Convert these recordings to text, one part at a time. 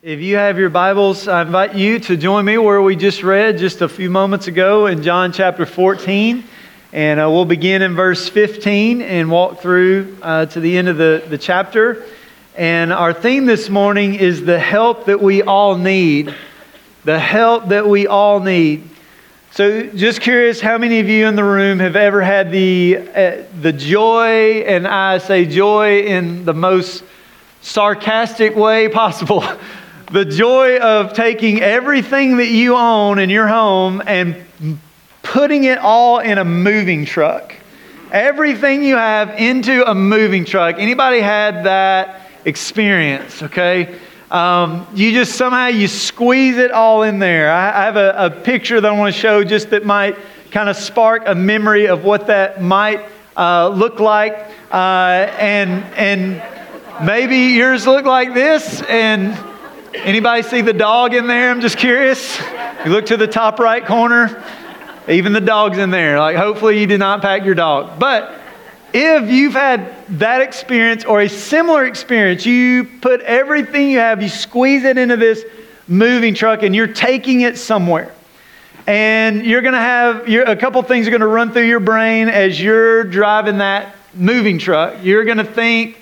If you have your Bibles, I invite you to join me where we just read just a few moments ago in John chapter 14. And uh, we'll begin in verse 15 and walk through uh, to the end of the, the chapter. And our theme this morning is the help that we all need. The help that we all need. So, just curious, how many of you in the room have ever had the, uh, the joy, and I say joy in the most sarcastic way possible, the joy of taking everything that you own in your home and putting it all in a moving truck. Everything you have into a moving truck. Anybody had that experience, okay? Um, you just somehow you squeeze it all in there. I, I have a, a, picture that I want to show just that might kind of spark a memory of what that might uh, look like. Uh, and, and maybe yours look like this and Anybody see the dog in there? I'm just curious. You look to the top right corner, even the dog's in there. Like, hopefully, you did not pack your dog. But if you've had that experience or a similar experience, you put everything you have, you squeeze it into this moving truck, and you're taking it somewhere. And you're going to have a couple things are going to run through your brain as you're driving that moving truck. You're going to think,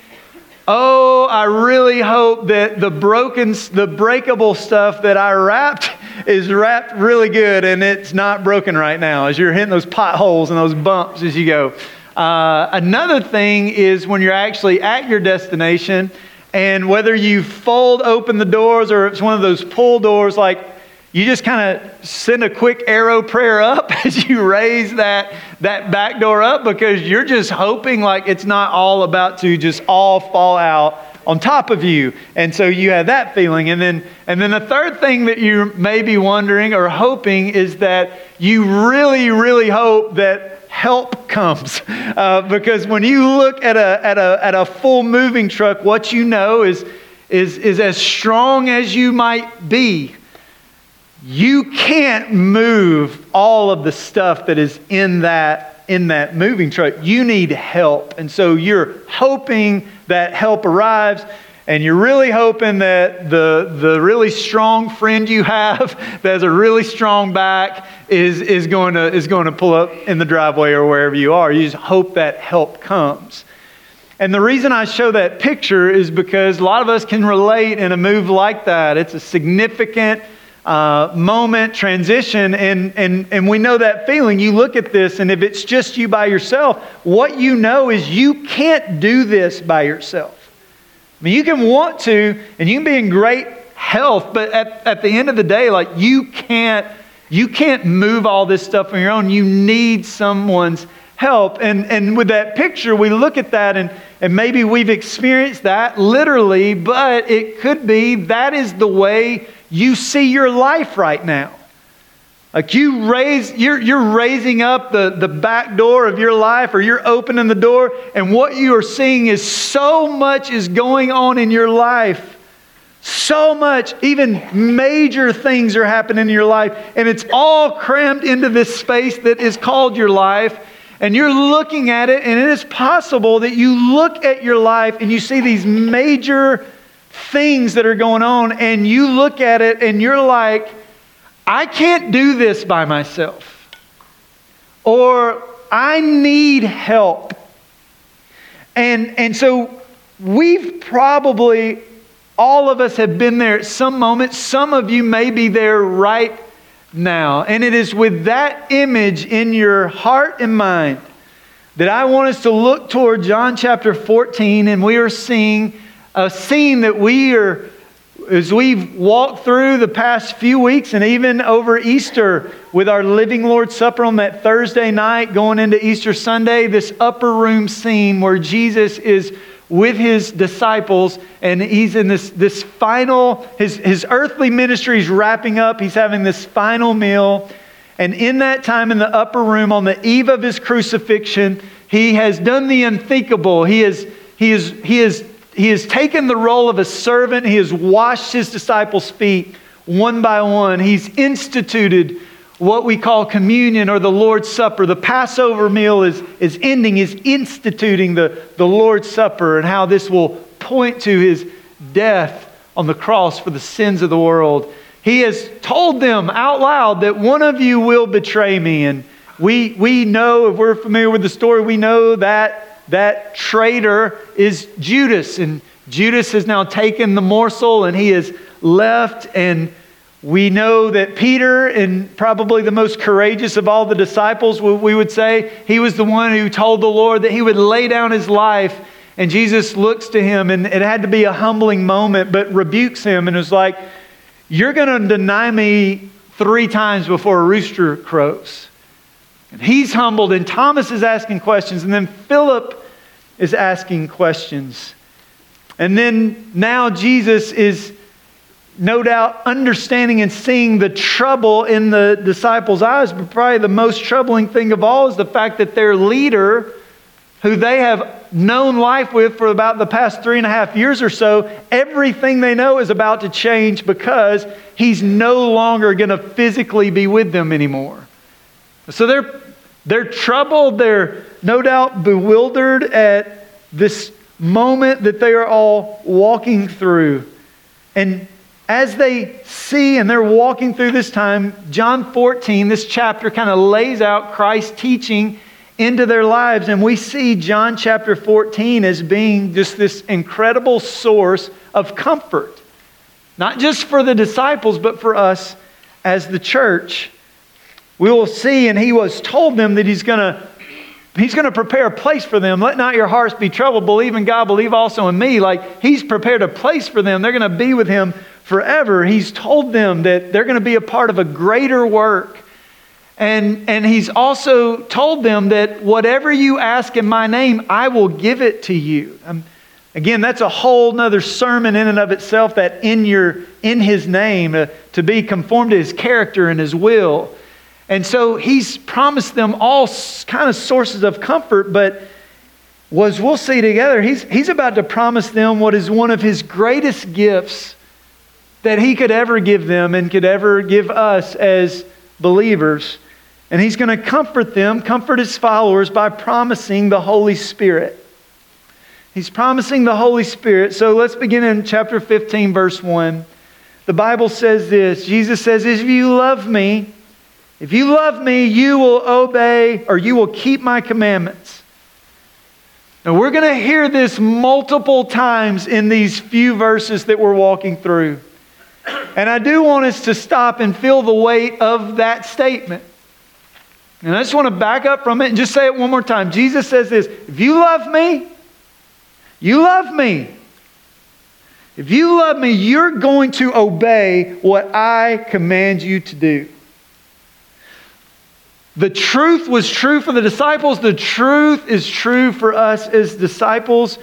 Oh, I really hope that the broken, the breakable stuff that I wrapped is wrapped really good and it's not broken right now as you're hitting those potholes and those bumps as you go. Uh, another thing is when you're actually at your destination and whether you fold open the doors or it's one of those pull doors like you just kind of send a quick arrow prayer up as you raise that, that back door up because you're just hoping like it's not all about to just all fall out on top of you. And so you have that feeling. And then, and then the third thing that you may be wondering or hoping is that you really, really hope that help comes. Uh, because when you look at a, at, a, at a full moving truck, what you know is, is, is as strong as you might be you can't move all of the stuff that is in that in that moving truck you need help and so you're hoping that help arrives and you're really hoping that the, the really strong friend you have that has a really strong back is, is, going to, is going to pull up in the driveway or wherever you are. You just hope that help comes. And the reason I show that picture is because a lot of us can relate in a move like that. It's a significant uh, moment, transition, and, and, and we know that feeling. You look at this, and if it's just you by yourself, what you know is you can't do this by yourself. I mean, you can want to, and you can be in great health, but at, at the end of the day, like you can't, you can't move all this stuff on your own. You need someone's help. And, and with that picture, we look at that and, and maybe we've experienced that literally, but it could be that is the way you see your life right now. Like you raise, you're, you're raising up the, the back door of your life or you're opening the door, and what you are seeing is so much is going on in your life. So much, even major things are happening in your life, and it's all crammed into this space that is called your life. And you're looking at it, and it is possible that you look at your life and you see these major things that are going on, and you look at it and you're like, I can't do this by myself. Or I need help. And, and so we've probably, all of us have been there at some moment. Some of you may be there right now. And it is with that image in your heart and mind that I want us to look toward John chapter 14, and we are seeing a scene that we are, as we've walked through the past few weeks and even over Easter with our Living Lord's Supper on that Thursday night going into Easter Sunday, this upper room scene where Jesus is with his disciples and he's in this, this final, his, his earthly ministry is wrapping up. He's having this final meal. And in that time in the upper room, on the eve of his crucifixion, he has done the unthinkable. He is, he is, he is he has taken the role of a servant. He has washed his disciples' feet one by one. He's instituted what we call communion or the Lord's Supper. The Passover meal is, is ending, is instituting the, the Lord's Supper and how this will point to his death on the cross for the sins of the world. He has told them out loud that one of you will betray me. And we, we know, if we're familiar with the story, we know that that traitor is Judas. And Judas has now taken the morsel and he has left. And we know that Peter, and probably the most courageous of all the disciples, we would say, he was the one who told the Lord that he would lay down his life. And Jesus looks to him, and it had to be a humbling moment, but rebukes him and is like, You're going to deny me three times before a rooster crows. And he's humbled, and Thomas is asking questions, and then Philip is asking questions. And then now Jesus is no doubt understanding and seeing the trouble in the disciples' eyes, but probably the most troubling thing of all is the fact that their leader, who they have known life with for about the past three and a half years or so, everything they know is about to change because he's no longer going to physically be with them anymore. So they're, they're troubled, they're no doubt bewildered at this moment that they are all walking through. And as they see and they're walking through this time, John 14, this chapter kind of lays out Christ's teaching into their lives. And we see John chapter 14 as being just this incredible source of comfort, not just for the disciples, but for us as the church. We will see, and he was told them that he's going to He's going to prepare a place for them. Let not your hearts be troubled. Believe in God, believe also in me. Like He's prepared a place for them. They're going to be with Him forever. He's told them that they're going to be a part of a greater work. And, and He's also told them that whatever you ask in my name, I will give it to you. Um, again, that's a whole nother sermon in and of itself that in, your, in His name, uh, to be conformed to His character and His will. And so he's promised them all kind of sources of comfort, but was we'll see together, he's, he's about to promise them what is one of his greatest gifts that he could ever give them and could ever give us as believers. And he's going to comfort them, comfort his followers by promising the Holy Spirit. He's promising the Holy Spirit. So let's begin in chapter 15, verse 1. The Bible says this Jesus says, If you love me, if you love me, you will obey or you will keep my commandments. Now, we're going to hear this multiple times in these few verses that we're walking through. And I do want us to stop and feel the weight of that statement. And I just want to back up from it and just say it one more time. Jesus says this If you love me, you love me. If you love me, you're going to obey what I command you to do. The truth was true for the disciples. The truth is true for us as disciples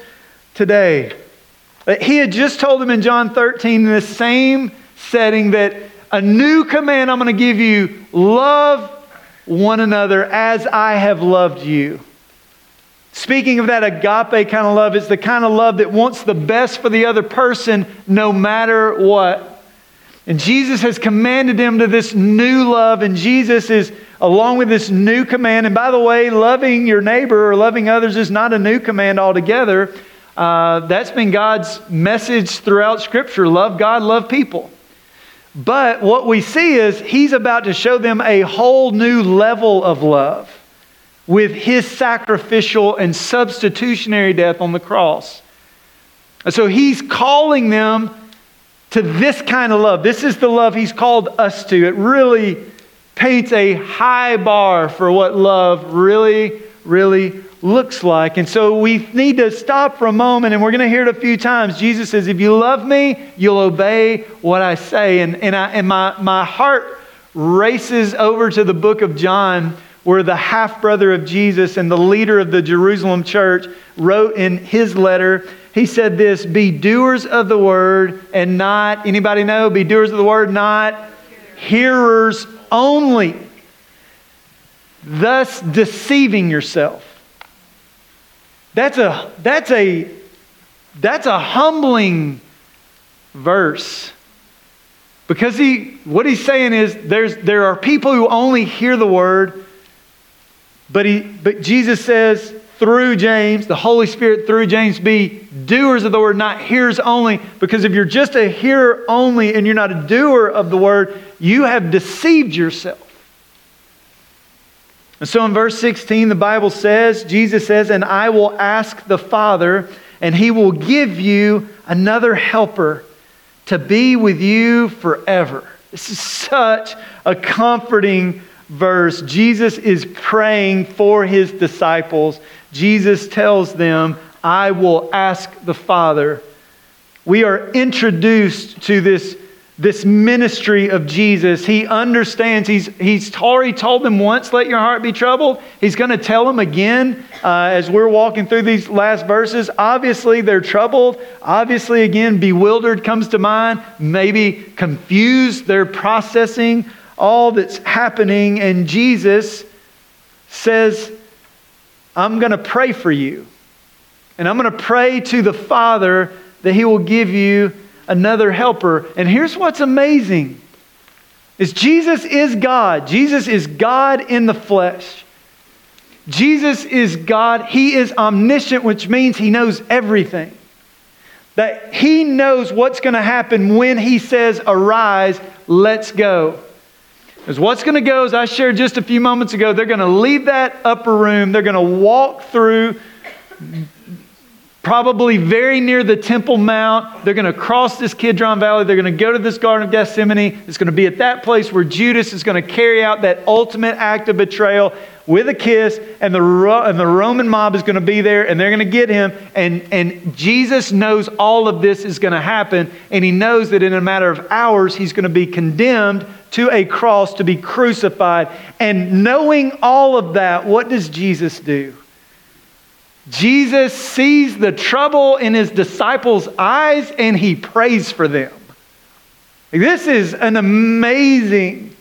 today. He had just told them in John 13 in the same setting that a new command I'm going to give you love one another as I have loved you. Speaking of that agape kind of love, it's the kind of love that wants the best for the other person no matter what. And Jesus has commanded them to this new love, and Jesus is along with this new command. And by the way, loving your neighbor or loving others is not a new command altogether. Uh, that's been God's message throughout Scripture love God, love people. But what we see is He's about to show them a whole new level of love with His sacrificial and substitutionary death on the cross. And so He's calling them to this kind of love. This is the love he's called us to. It really paints a high bar for what love really, really looks like. And so we need to stop for a moment, and we're going to hear it a few times. Jesus says, If you love me, you'll obey what I say. And, and, I, and my, my heart races over to the book of John, where the half brother of Jesus and the leader of the Jerusalem church wrote in his letter he said this be doers of the word and not, anybody know? Be doers of the word, not hearers only, thus deceiving yourself. That's a, that's a, that's a humbling verse. Because he, what he's saying is there's, there are people who only hear the word, but, he, but Jesus says, through James, the Holy Spirit through James, be doers of the word, not hearers only. Because if you're just a hearer only and you're not a doer of the word, you have deceived yourself. And so in verse 16, the Bible says, Jesus says, And I will ask the Father, and he will give you another helper to be with you forever. This is such a comforting verse. Jesus is praying for his disciples. Jesus tells them, I will ask the Father. We are introduced to this this ministry of Jesus. He understands, he's, he's already told them once, let your heart be troubled. He's going to tell them again uh, as we're walking through these last verses. Obviously, they're troubled. Obviously, again, bewildered comes to mind, maybe confused. They're processing all that's happening. And Jesus says, I'm going to pray for you. And I'm going to pray to the Father that He will give you another helper. And here's what's amazing is Jesus is God. Jesus is God in the flesh. Jesus is God. He is omniscient, which means he knows everything. That he knows what's going to happen when he says, Arise, let's go. Because what's going to go, as I shared just a few moments ago, they're going to leave that upper room. They're going to walk through probably very near the Temple Mount. They're going to cross this Kidron Valley. They're going to go to this Garden of Gethsemane. It's going to be at that place where Judas is going to carry out that ultimate act of betrayal with a kiss, and the, and the Roman mob is going to be there, and they're going to get him. And, and Jesus knows all of this is going to happen, and he knows that in a matter of hours, he's going to be condemned to a cross to be crucified. And knowing all of that, what does Jesus do? Jesus sees the trouble in his disciples' eyes and he prays for them. This is an amazing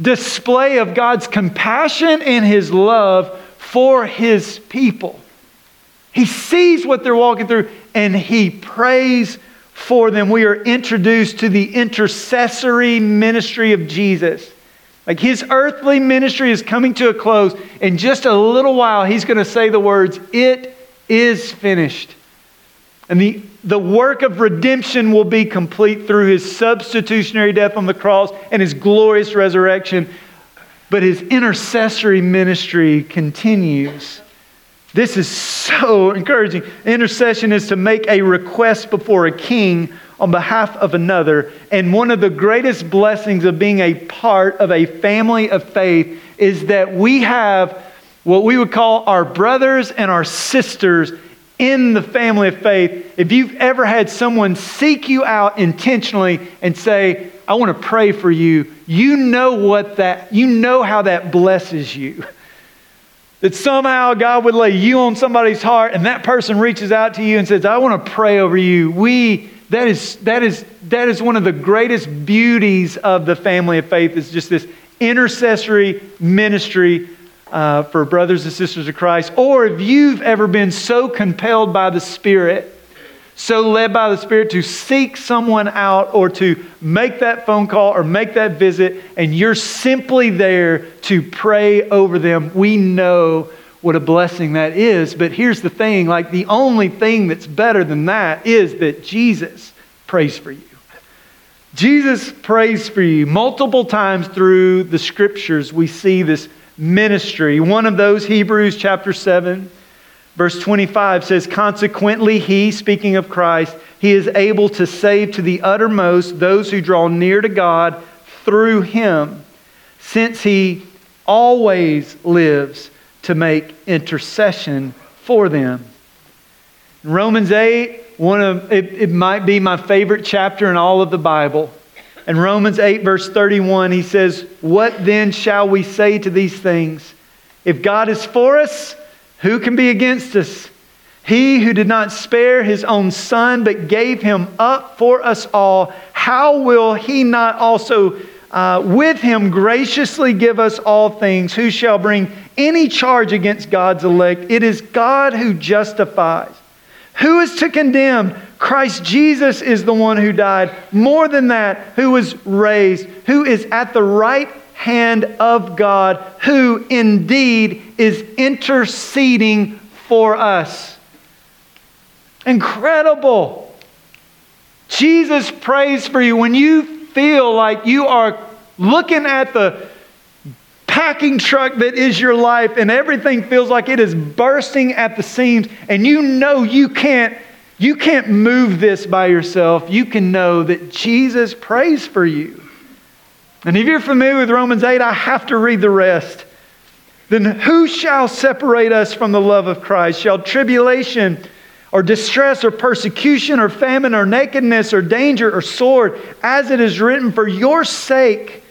display of God's compassion and his love for his people. He sees what they're walking through and he prays for them. We are introduced to the intercessory ministry of Jesus. Like his earthly ministry is coming to a close. In just a little while, he's going to say the words, It is finished. And the, the work of redemption will be complete through his substitutionary death on the cross and his glorious resurrection. But his intercessory ministry continues. This is so encouraging. Intercession is to make a request before a king on behalf of another. And one of the greatest blessings of being a part of a family of faith is that we have what we would call our brothers and our sisters in the family of faith. If you've ever had someone seek you out intentionally and say, I want to pray for you, you know what that, you know how that blesses you. That somehow God would lay you on somebody's heart and that person reaches out to you and says, I want to pray over you. We that is, that, is, that is one of the greatest beauties of the family of faith is just this intercessory ministry uh, for brothers and sisters of Christ. Or if you've ever been so compelled by the Spirit, so led by the Spirit to seek someone out or to make that phone call or make that visit, and you're simply there to pray over them, we know what a blessing that is. But here's the thing like, the only thing that's better than that is that Jesus prays for you. Jesus prays for you. Multiple times through the scriptures, we see this ministry. One of those, Hebrews chapter 7, verse 25 says, Consequently, he, speaking of Christ, he is able to save to the uttermost those who draw near to God through him, since he always lives to make intercession for them. Romans 8, one of it, it might be my favorite chapter in all of the Bible. In Romans 8, verse 31, he says, What then shall we say to these things? If God is for us, who can be against us? He who did not spare his own son, but gave him up for us all, how will he not also uh, with him graciously give us all things? Who shall bring any charge against God's elect. It is God who justifies. Who is to condemn? Christ Jesus is the one who died. More than that, who was raised, who is at the right hand of God, who indeed is interceding for us. Incredible. Jesus prays for you when you feel like you are looking at the packing truck that is your life and everything feels like it is bursting at the seams and you know you can't you can't move this by yourself you can know that jesus prays for you and if you're familiar with romans 8 i have to read the rest. Then who shall separate us from the love of christ? Shall tribulation or distress or persecution or famine or nakedness or danger or sword? As it is written for your sake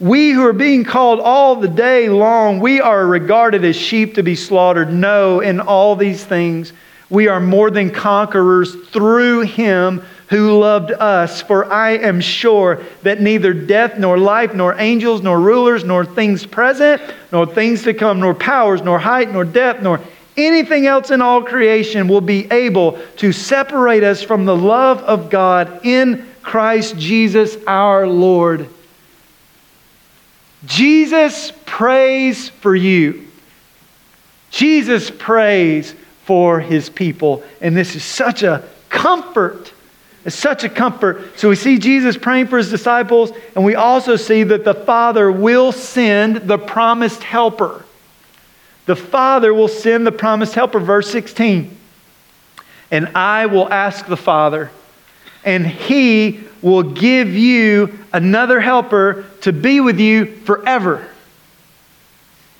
we who are being called all the day long, we are regarded as sheep to be slaughtered. No, in all these things, we are more than conquerors through him who loved us. For I am sure that neither death, nor life, nor angels, nor rulers, nor things present, nor things to come, nor powers, nor height, nor depth, nor anything else in all creation will be able to separate us from the love of God in Christ Jesus our Lord. Jesus prays for you. Jesus prays for his people. And this is such a comfort. It's such a comfort. So we see Jesus praying for his disciples, and we also see that the Father will send the promised helper. The Father will send the promised helper. Verse 16. And I will ask the Father, and he will give you another helper to be with you forever.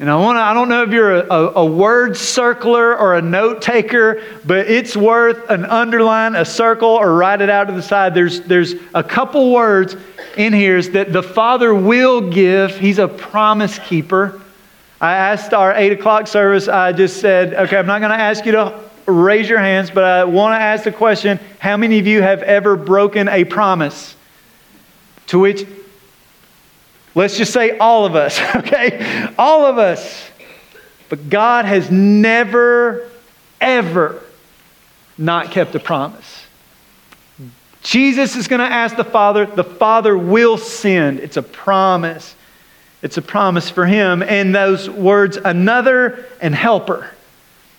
And I, wanna, I don't know if you're a, a, a word circler or a note taker, but it's worth an underline, a circle, or write it out to the side. There's, there's a couple words in here that the Father will give. He's a promise keeper. I asked our 8 o'clock service, I just said, okay, I'm not going to ask you to raise your hands, but I want to ask the question how many of you have ever broken a promise? To which, let's just say all of us, okay? All of us. But God has never, ever not kept a promise. Jesus is going to ask the Father, the Father will send. It's a promise. It's a promise for him. And those words, another and helper.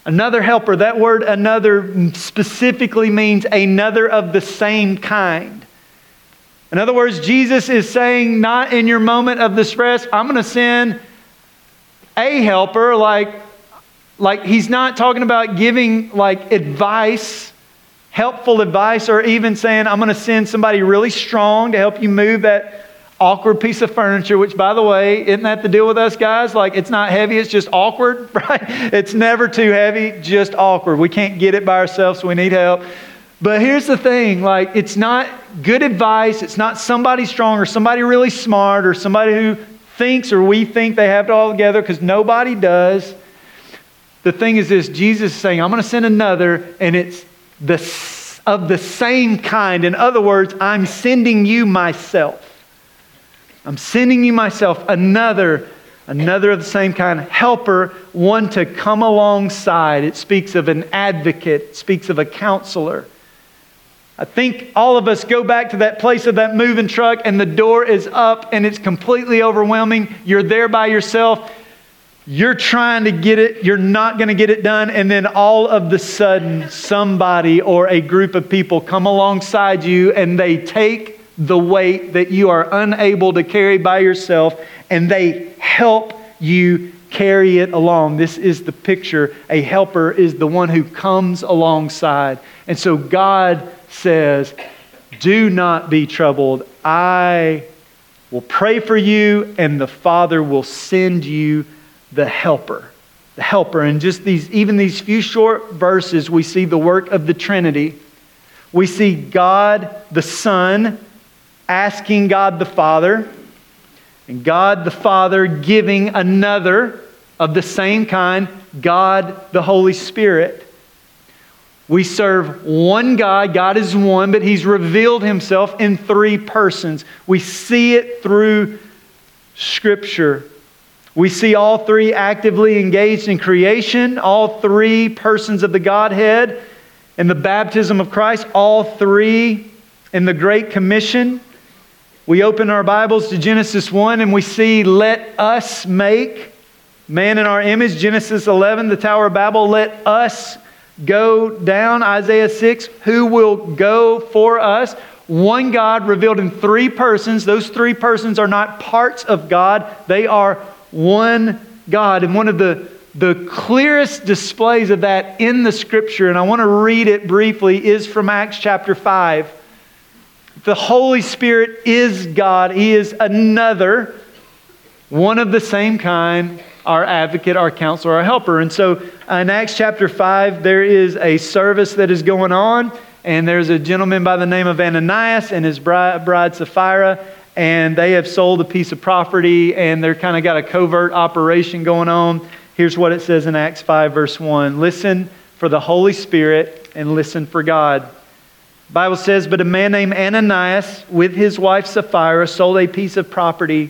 Another helper, that word another specifically means another of the same kind. In other words, Jesus is saying, not in your moment of distress, I'm going to send a helper, like, like he's not talking about giving like advice, helpful advice, or even saying, I'm going to send somebody really strong to help you move that awkward piece of furniture, which, by the way, isn't that the deal with us guys? Like, it's not heavy, it's just awkward, right? It's never too heavy, just awkward. We can't get it by ourselves, so we need help. But here's the thing like, it's not good advice, it's not somebody strong or somebody really smart or somebody who thinks or we think they have it all together because nobody does. The thing is this Jesus is saying, I'm going to send another, and it's the, of the same kind. In other words, I'm sending you myself. I'm sending you myself another, another of the same kind, helper, one to come alongside. It speaks of an advocate, it speaks of a counselor. I think all of us go back to that place of that moving truck and the door is up and it's completely overwhelming. You're there by yourself. You're trying to get it, you're not going to get it done. And then all of the sudden, somebody or a group of people come alongside you and they take the weight that you are unable to carry by yourself, and they help you carry it along. This is the picture. A helper is the one who comes alongside. And so God says, Do not be troubled. I will pray for you, and the Father will send you the helper. The helper. And just these, even these few short verses, we see the work of the Trinity. We see God the Son asking God the Father, and God the Father giving another of the same kind, God the Holy Spirit. We serve one God. God is one, but He's revealed Himself in three persons. We see it through Scripture. We see all three actively engaged in creation, all three persons of the Godhead in the baptism of Christ, all three in the Great Commission. we open our Bibles to Genesis 1 and we see, let us make man in our image. Genesis 11, the Tower of Babel, let us go down. Isaiah 6, who will go for us? One God revealed in three persons. Those three persons are not parts of God, they are one God. And one of the, the clearest displays of that in the scripture, and I want to read it briefly, is from Acts chapter 5. The Holy Spirit is God, He is another, one of the same kind our advocate, our counselor, our helper. And so uh, in Acts chapter 5, there is a service that is going on, and there's a gentleman by the name of Ananias and his bride, bride Sapphira, and they have sold a piece of property, and they're kind of got a covert operation going on. Here's what it says in Acts 5, verse 1 Listen for the Holy Spirit and listen for God. Bible says, But a man named Ananias, with his wife Sapphira, sold a piece of property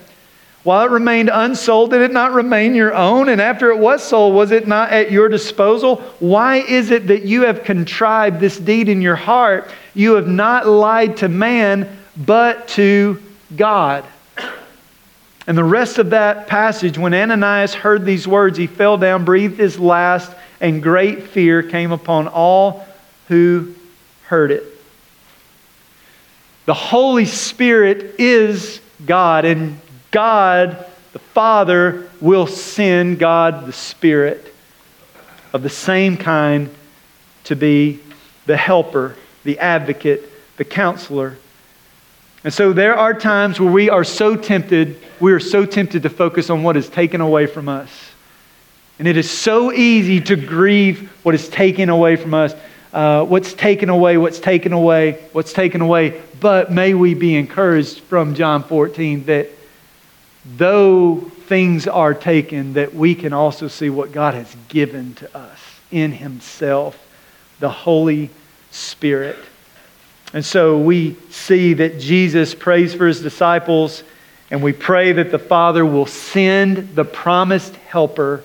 While it remained unsold, did it not remain your own? And after it was sold, was it not at your disposal? Why is it that you have contrived this deed in your heart? You have not lied to man, but to God. And the rest of that passage, when Ananias heard these words, he fell down, breathed his last, and great fear came upon all who heard it. The Holy Spirit is God, and God the Father will send God the Spirit of the same kind to be the helper, the advocate, the counselor. And so there are times where we are so tempted, we are so tempted to focus on what is taken away from us. And it is so easy to grieve what is taken away from us. Uh, what's taken away, what's taken away, what's taken away. But may we be encouraged from John 14 that though things are taken, that we can also see what God has given to us in Himself, the Holy Spirit. And so we see that Jesus prays for His disciples, and we pray that the Father will send the promised helper.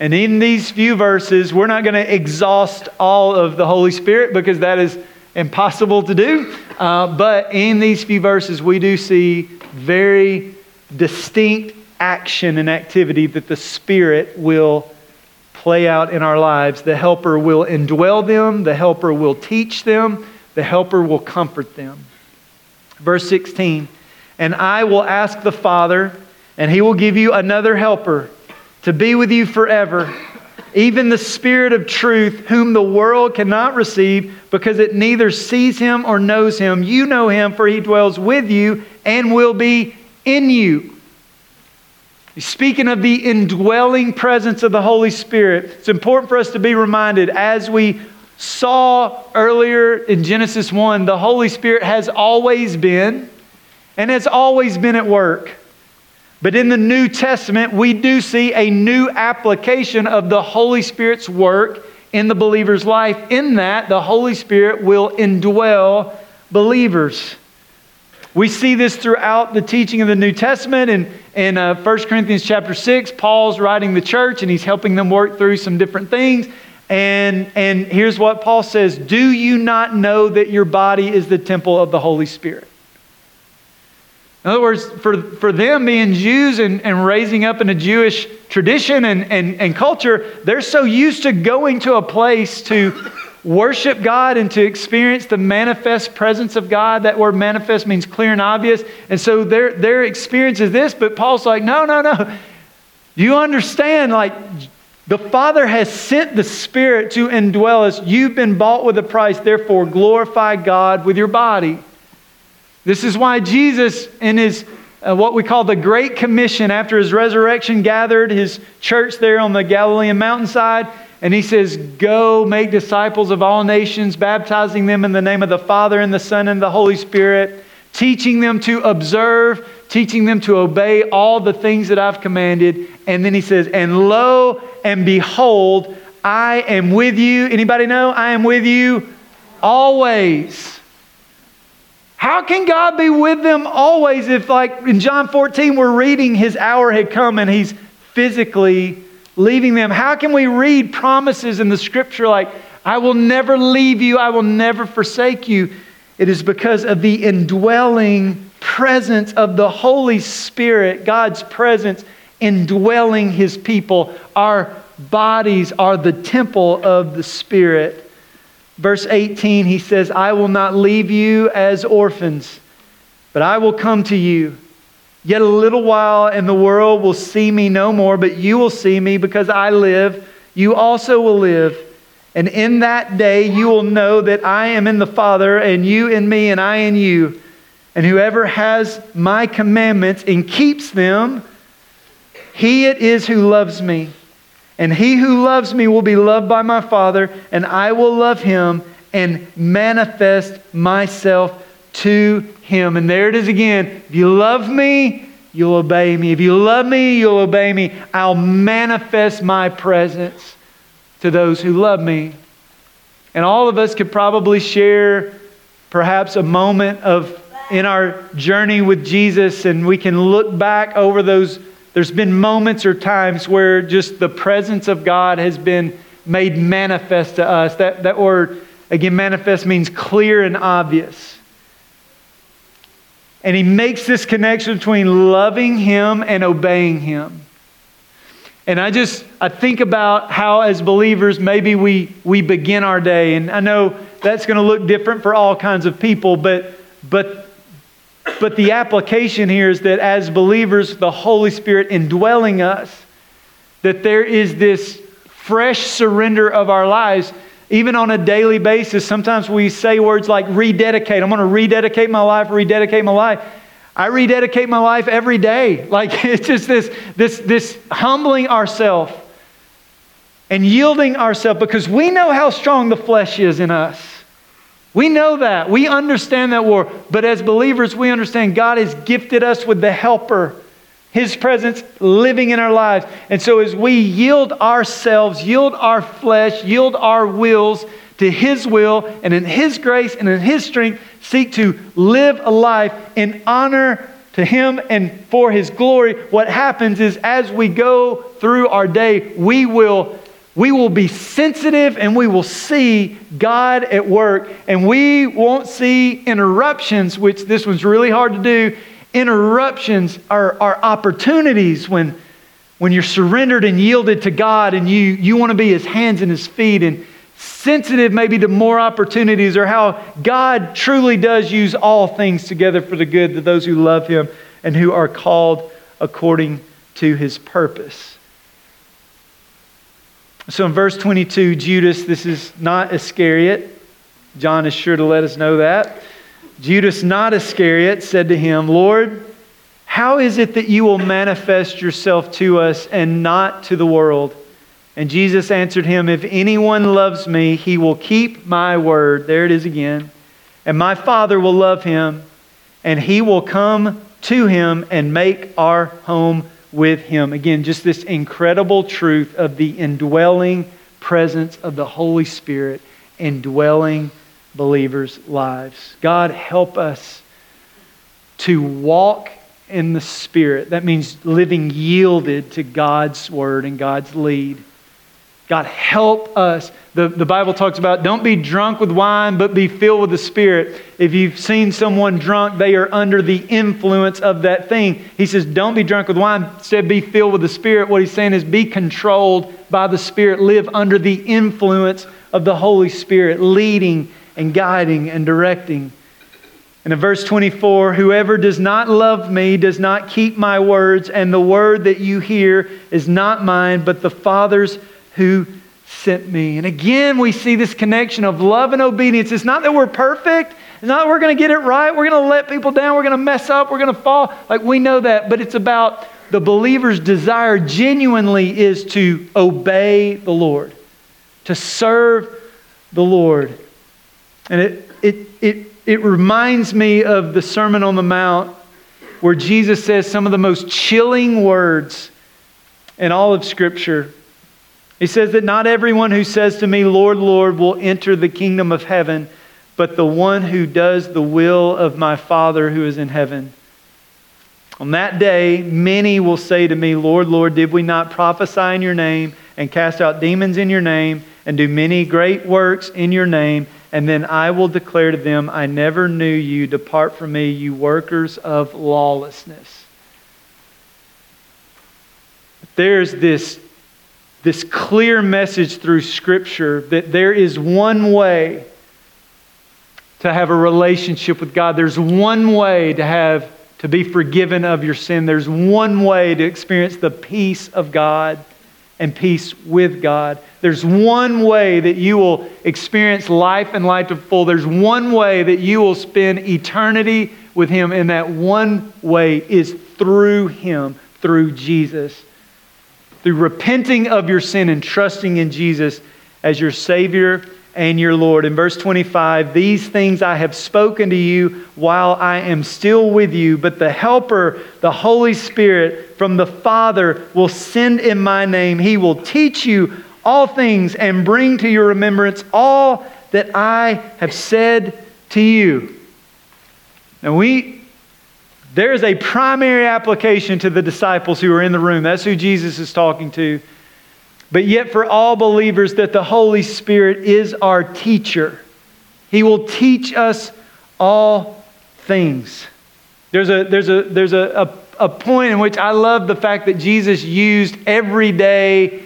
And in these few verses, we're not going to exhaust all of the Holy Spirit because that is impossible to do. Uh, but in these few verses, we do see very distinct action and activity that the Spirit will play out in our lives. The helper will indwell them, the helper will teach them, the helper will comfort them. Verse 16 And I will ask the Father, and he will give you another helper to be with you forever. Even the Spirit of truth, whom the world cannot receive because it neither sees him or knows him. You know him, for he dwells with you and will be in you. Speaking of the indwelling presence of the Holy Spirit, it's important for us to be reminded as we saw earlier in Genesis 1, the Holy Spirit has always been and has always been at work. But in the New Testament, we do see a new application of the Holy Spirit's work in the believer's life, in that the Holy Spirit will indwell believers. We see this throughout the teaching of the New Testament. In, in uh, 1 Corinthians chapter 6, Paul's writing the church and he's helping them work through some different things. And, and here's what Paul says Do you not know that your body is the temple of the Holy Spirit? In other words, for, for them being Jews and, and raising up in a Jewish tradition and, and, and culture, they're so used to going to a place to worship God and to experience the manifest presence of God. That word manifest means clear and obvious. And so their, their experience is this, but Paul's like, no, no, no. You understand, like, the Father has sent the Spirit to indwell us. You've been bought with a price, therefore, glorify God with your body. This is why Jesus, in his uh, what we call the Great Commission, after his resurrection, gathered his church there on the Galilean mountainside and he says, Go make disciples of all nations, baptizing them in the name of the Father and the Son and the Holy Spirit, teaching them to observe, teaching them to obey all the things that I've commanded. And then he says, And lo and behold, I am with you. Anybody know? I am with you always. How can God be with them always if, like in John 14, we're reading his hour had come and he's physically leaving them? How can we read promises in the scripture like, I will never leave you, I will never forsake you? It is because of the indwelling presence of the Holy Spirit, God's presence indwelling his people. Our bodies are the temple of the Spirit. Verse 18, he says, I will not leave you as orphans, but I will come to you. Yet a little while, and the world will see me no more, but you will see me because I live. You also will live. And in that day, you will know that I am in the Father, and you in me, and I in you. And whoever has my commandments and keeps them, he it is who loves me. And he who loves me will be loved by my Father, and I will love him and manifest myself to him. And there it is again. If you love me, you'll obey me. If you love me, you'll obey me. I'll manifest my presence to those who love me. And all of us could probably share perhaps a moment of in our journey with Jesus and we can look back over those there's been moments or times where just the presence of God has been made manifest to us. That, that word, again, manifest means clear and obvious. And he makes this connection between loving him and obeying him. And I just I think about how as believers maybe we we begin our day and I know that's going to look different for all kinds of people but but but the application here is that as believers, the Holy Spirit indwelling us, that there is this fresh surrender of our lives, even on a daily basis. Sometimes we say words like rededicate. I'm going to rededicate my life, rededicate my life. I rededicate my life every day. Like it's just this, this, this humbling ourselves and yielding ourselves because we know how strong the flesh is in us. We know that. We understand that war. But as believers, we understand God has gifted us with the helper, His presence living in our lives. And so as we yield ourselves, yield our flesh, yield our wills to His will, and in His grace and in His strength, seek to live a life in honor to Him and for His glory, what happens is as we go through our day, we will we will be sensitive and we will see God at work, and we won't see interruptions, which this one's really hard to do. Interruptions are, are opportunities when, when you're surrendered and yielded to God and you, you want to be His hands and His feet, and sensitive maybe to more opportunities or how God truly does use all things together for the good to those who love Him and who are called according to His purpose. So in verse 22, Judas, this is not Iscariot. John is sure to let us know that. Judas, not Iscariot, said to him, Lord, how is it that you will manifest yourself to us and not to the world? And Jesus answered him, If anyone loves me, he will keep my word. There it is again. And my Father will love him, and he will come to him and make our home with him. Again, just this incredible truth of the indwelling presence of the Holy Spirit indwelling believers' lives. God, help us to walk in the Spirit. That means living yielded to God's word and God's lead. God, help us. The, the Bible talks about don't be drunk with wine, but be filled with the Spirit. If you've seen someone drunk, they are under the influence of that thing. He says, don't be drunk with wine, instead, be filled with the Spirit. What he's saying is be controlled by the Spirit, live under the influence of the Holy Spirit, leading and guiding and directing. And in verse 24, whoever does not love me does not keep my words, and the word that you hear is not mine, but the Father's who sent me. And again, we see this connection of love and obedience. It's not that we're perfect. It's not that we're going to get it right. We're going to let people down. We're going to mess up. We're going to fall. Like we know that. But it's about the believer's desire genuinely is to obey the Lord, to serve the Lord. And it, it, it, it reminds me of the Sermon on the Mount where Jesus says some of the most chilling words in all of Scripture. He says that not everyone who says to me, Lord, Lord, will enter the kingdom of heaven, but the one who does the will of my Father who is in heaven. On that day, many will say to me, Lord, Lord, did we not prophesy in your name and cast out demons in your name and do many great works in your name? And then I will declare to them, I never knew you. Depart from me, you workers of lawlessness. There's this, this clear message through Scripture that there is one way to have a relationship with God. There's one way to have to be forgiven of your sin. There's one way to experience the peace of God and peace with God. There's one way that you will experience life and life to full. There's one way that you will spend eternity with Him, and that one way is through Him, through Jesus. Through repenting of your sin and trusting in Jesus as your Savior and your Lord. In verse 25, these things I have spoken to you while I am still with you, but the Helper, the Holy Spirit from the Father, will send in my name. He will teach you all things and bring to your remembrance all that I have said to you. Now, we. There is a primary application to the disciples who are in the room. That's who Jesus is talking to. But yet, for all believers, that the Holy Spirit is our teacher. He will teach us all things. There's a, there's a, there's a, a, a point in which I love the fact that Jesus used everyday,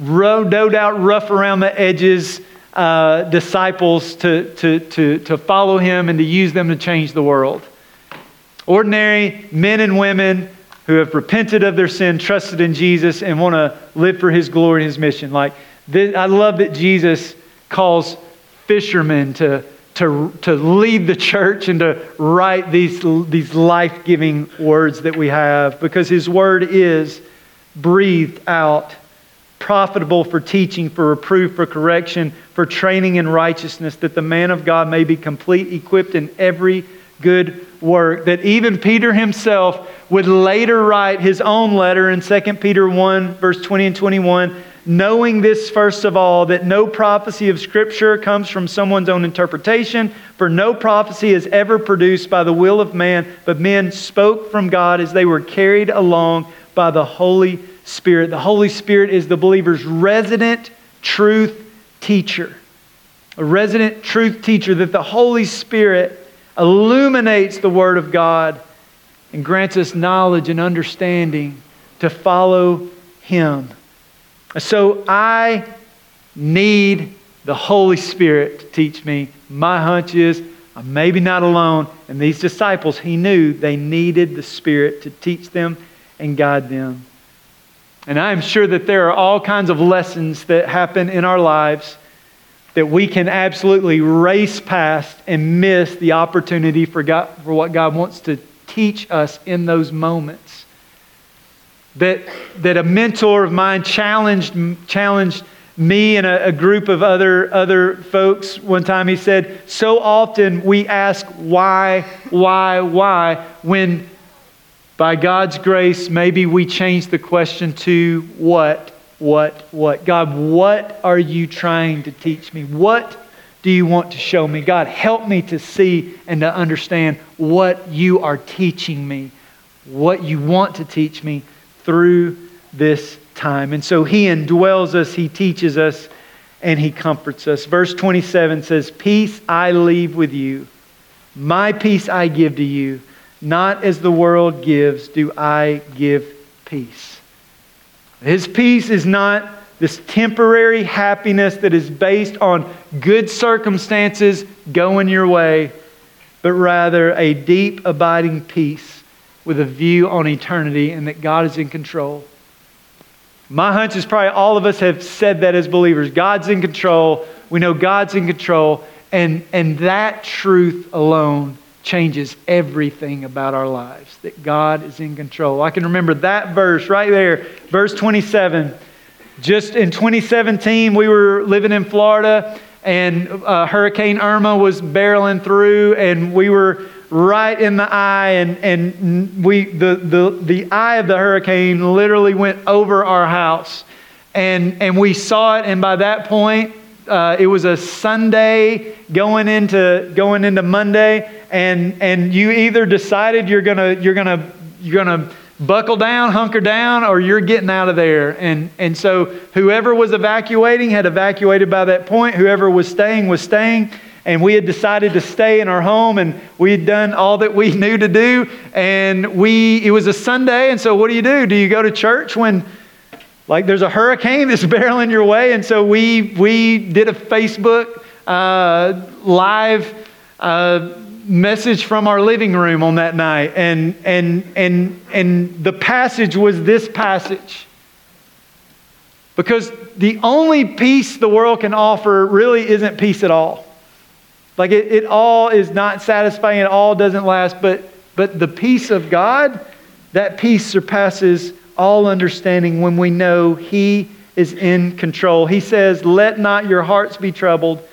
no doubt rough around the edges uh, disciples to, to, to, to follow him and to use them to change the world. Ordinary men and women who have repented of their sin, trusted in Jesus, and want to live for his glory and his mission. Like, this, I love that Jesus calls fishermen to, to, to lead the church and to write these, these life giving words that we have because his word is breathed out, profitable for teaching, for reproof, for correction, for training in righteousness, that the man of God may be complete, equipped in every good work. That even Peter himself would later write his own letter in 2 Peter 1, verse 20 and 21, knowing this first of all, that no prophecy of Scripture comes from someone's own interpretation, for no prophecy is ever produced by the will of man, but men spoke from God as they were carried along by the Holy Spirit. The Holy Spirit is the believer's resident truth teacher. A resident truth teacher that the Holy Spirit illuminates the Word of God and grants us knowledge and understanding to follow Him. So I need the Holy Spirit to teach me. My hunch is I'm maybe not alone. And these disciples, he knew they needed the Spirit to teach them and guide them. And I am sure that there are all kinds of lessons that happen in our lives that we can absolutely race past and miss the opportunity for, God, for what God wants to teach us in those moments. That, that a mentor of mine challenged, challenged me and a, a group of other, other folks one time. He said, So often we ask why, why, why, when by God's grace, maybe we change the question to what, what, what. God, what are you trying to teach me? What do you want to show me? God, help me to see and to understand what you are teaching me, what you want to teach me through this time. And so he indwells us, he teaches us, and he comforts us. Verse 27 says, Peace I leave with you, my peace I give to you. Not as the world gives, do I give peace. His peace is not this temporary happiness that is based on good circumstances going your way, but rather a deep, abiding peace with a view on eternity and that God is in control. My hunch is probably all of us have said that as believers. God's in control. We know God's in control. And, and that truth alone changes everything about our lives that God is in control. I can remember that verse right there, verse 27 just in 2017, we were living in Florida, and uh, Hurricane Irma was barreling through, and we were right in the eye, and, and we, the, the, the eye of the hurricane literally went over our house. and, and we saw it, and by that point, uh, it was a Sunday going into going into Monday, and and you either decided you're gonna you're gonna you're gonna buckle down, hunker down, or you're getting out of there. And and so whoever was evacuating had evacuated by that point. Whoever was staying was staying. And we had decided to stay in our home, and we had done all that we knew to do. And we it was a Sunday, and so what do you do? Do you go to church when like there's a hurricane that's barreling your way. And so we, we did a Facebook uh, live uh, message from our living room on that night. And, and, and, and the passage was this passage. Because the only peace the world can offer really isn't peace at all. Like it, it all is not satisfying, it all doesn't last, but, but the peace of God, that peace surpasses all understanding when we know He is in control. He says, Let not your hearts be troubled,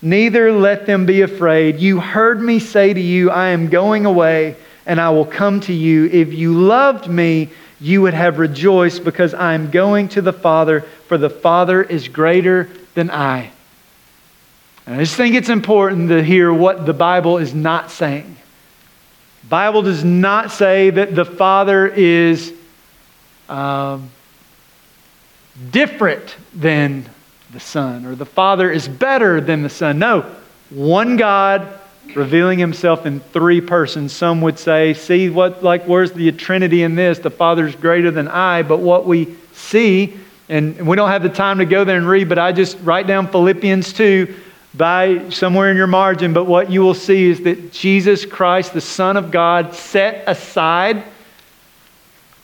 neither let them be afraid. You heard me say to you, I am going away, and I will come to you. If you loved me, you would have rejoiced because I am going to the Father, for the Father is greater than I. And I just think it's important to hear what the Bible is not saying. The Bible does not say that the Father is um, different than the Son, or the Father is better than the Son. No, one God revealing himself in three persons. Some would say, see what like where's the Trinity in this? The Father's greater than I, but what we see, and we don't have the time to go there and read, but I just write down Philippians 2 by somewhere in your margin, but what you will see is that Jesus Christ, the Son of God, set aside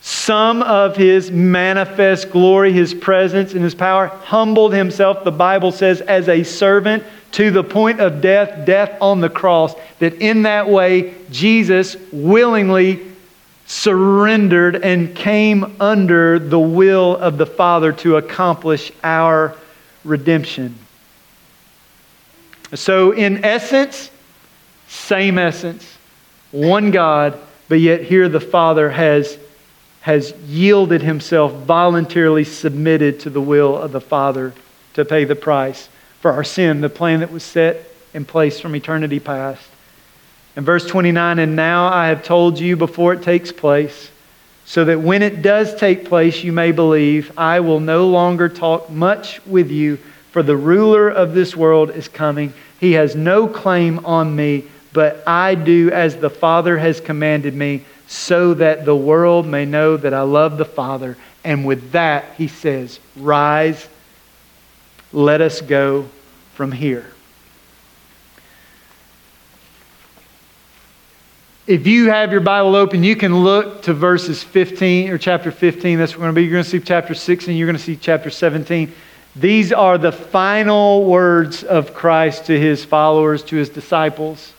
some of his manifest glory, his presence, and his power, humbled himself, the Bible says, as a servant to the point of death, death on the cross. That in that way, Jesus willingly surrendered and came under the will of the Father to accomplish our redemption. So, in essence, same essence, one God, but yet here the Father has has yielded himself, voluntarily submitted to the will of the Father to pay the price for our sin, the plan that was set in place from eternity past. In verse 29, and now I have told you before it takes place, so that when it does take place, you may believe. I will no longer talk much with you, for the ruler of this world is coming. He has no claim on me, but I do as the Father has commanded me so that the world may know that I love the Father. And with that, he says, Rise, let us go from here. If you have your Bible open, you can look to verses 15 or chapter 15. That's what we're going to be. You're going to see chapter 16, you're going to see chapter 17. These are the final words of Christ to his followers, to his disciples.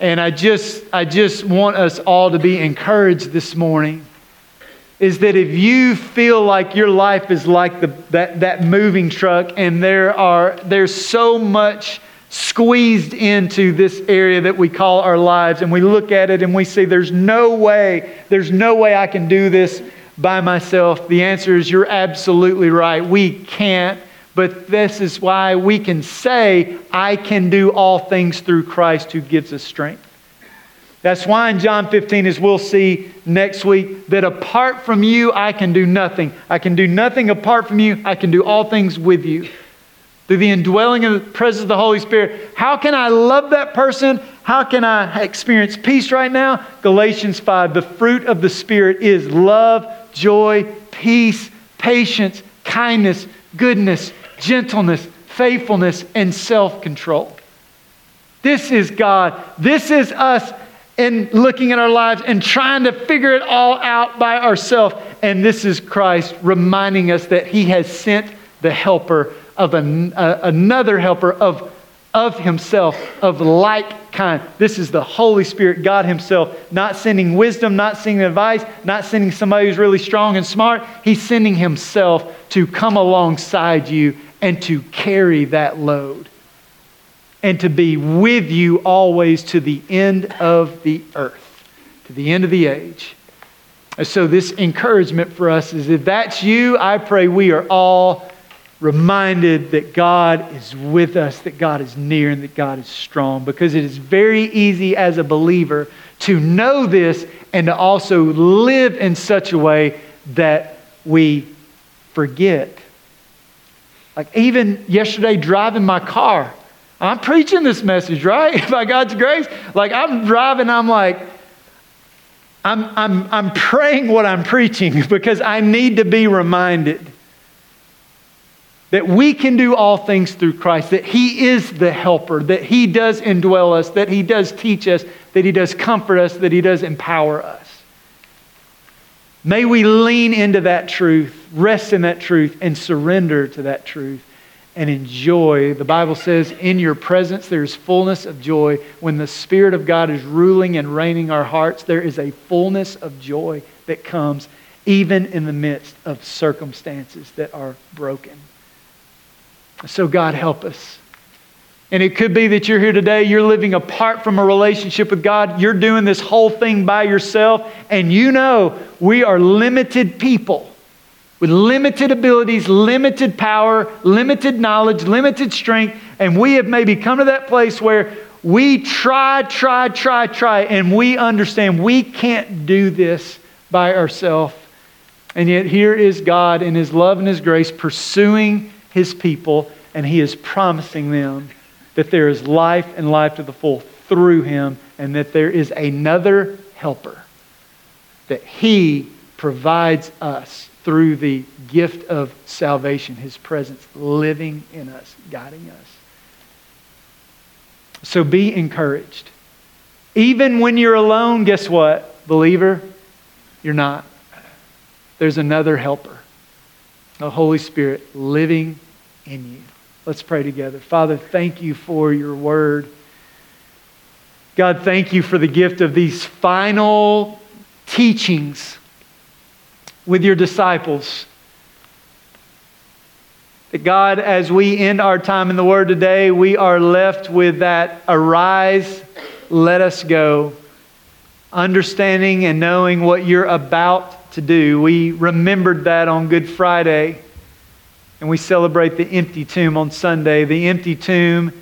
And I just, I just want us all to be encouraged this morning is that if you feel like your life is like the, that, that moving truck and there are, there's so much squeezed into this area that we call our lives and we look at it and we see there's no way, there's no way I can do this by myself. The answer is you're absolutely right. We can't but this is why we can say, I can do all things through Christ who gives us strength. That's why in John 15, as we'll see next week, that apart from you, I can do nothing. I can do nothing apart from you. I can do all things with you. Through the indwelling of the presence of the Holy Spirit. How can I love that person? How can I experience peace right now? Galatians 5 the fruit of the Spirit is love, joy, peace, patience, kindness, goodness, gentleness, faithfulness, and self control. This is God. This is us in looking at our lives and trying to figure it all out by ourselves. And this is Christ reminding us that He has sent the helper of an, uh, another helper of, of Himself, of like kind. This is the Holy Spirit, God Himself, not sending wisdom, not sending advice, not sending somebody who's really strong and smart. He's sending Himself to come alongside you and to carry that load and to be with you always to the end of the earth, to the end of the age. And So, this encouragement for us is if that's you, I pray we are all reminded that God is with us, that God is near, and that God is strong. Because it is very easy as a believer to know this and to also live in such a way that we forget. Like even yesterday, driving my car, I'm preaching this message, right? By God's grace. Like I'm driving, I'm like, I'm, I'm, I'm praying what I'm preaching because I need to be reminded that we can do all things through Christ, that He is the helper, that He does indwell us, that He does teach us, that He does comfort us, that He does empower us. May we lean into that truth, rest in that truth, and surrender to that truth and enjoy. The Bible says, In your presence there is fullness of joy. When the Spirit of God is ruling and reigning our hearts, there is a fullness of joy that comes even in the midst of circumstances that are broken. So, God, help us. And it could be that you're here today, you're living apart from a relationship with God, you're doing this whole thing by yourself, and you know we are limited people with limited abilities, limited power, limited knowledge, limited strength, and we have maybe come to that place where we try, try, try, try, and we understand we can't do this by ourselves. And yet, here is God in His love and His grace pursuing His people, and He is promising them that there is life and life to the full through Him, and that there is another helper that He provides us through the gift of salvation, His presence living in us, guiding us. So be encouraged. Even when you're alone, guess what, believer? You're not. There's another helper, the Holy Spirit living in you. Let's pray together. Father, thank you for your word. God, thank you for the gift of these final teachings with your disciples. That God, as we end our time in the Word today, we are left with that arise, let us go, understanding and knowing what you're about to do. We remembered that on Good Friday, and we celebrate the empty tomb on Sunday. The empty tomb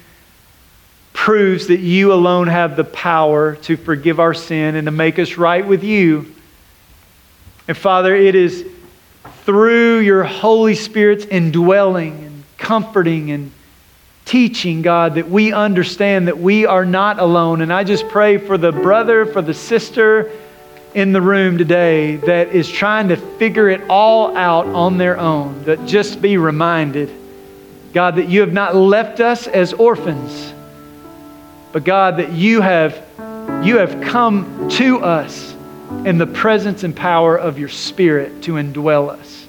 proves that you alone have the power to forgive our sin and to make us right with you. And Father, it is through your Holy Spirit's indwelling and comforting and teaching, God, that we understand that we are not alone. And I just pray for the brother, for the sister in the room today that is trying to figure it all out on their own, that just be reminded, God, that you have not left us as orphans, but God, that you have, you have come to us in the presence and power of your Spirit to indwell us.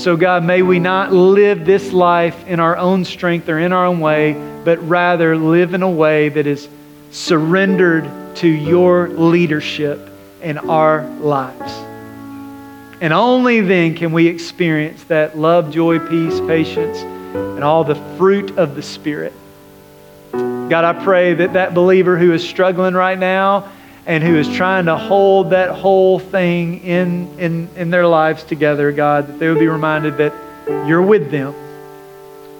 So, God, may we not live this life in our own strength or in our own way, but rather live in a way that is surrendered to your leadership in our lives. And only then can we experience that love, joy, peace, patience, and all the fruit of the Spirit. God, I pray that that believer who is struggling right now, and who is trying to hold that whole thing in, in, in their lives together, God, that they would be reminded that you're with them.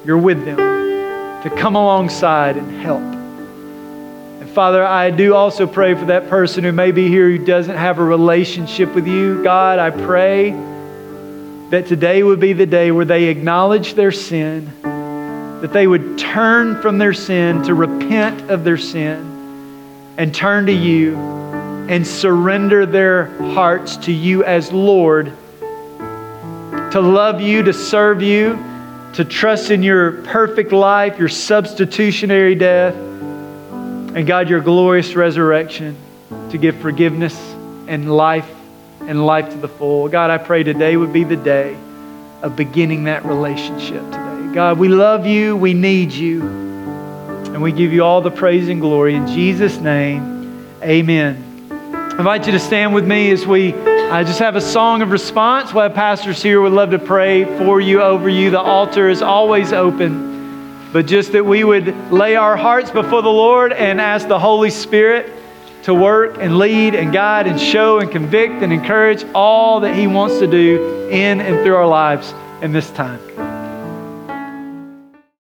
You're with them to come alongside and help. And Father, I do also pray for that person who may be here who doesn't have a relationship with you. God, I pray that today would be the day where they acknowledge their sin, that they would turn from their sin to repent of their sin and turn to you and surrender their hearts to you as Lord, to love you, to serve you, to trust in your perfect life, your substitutionary death, and God, your glorious resurrection to give forgiveness and life and life to the full. God, I pray today would be the day of beginning that relationship today. God, we love you, we need you. And we give you all the praise and glory. In Jesus' name, amen. I invite you to stand with me as we uh, just have a song of response. We'll have pastors here would love to pray for you, over you. The altar is always open. But just that we would lay our hearts before the Lord and ask the Holy Spirit to work and lead and guide and show and convict and encourage all that He wants to do in and through our lives in this time.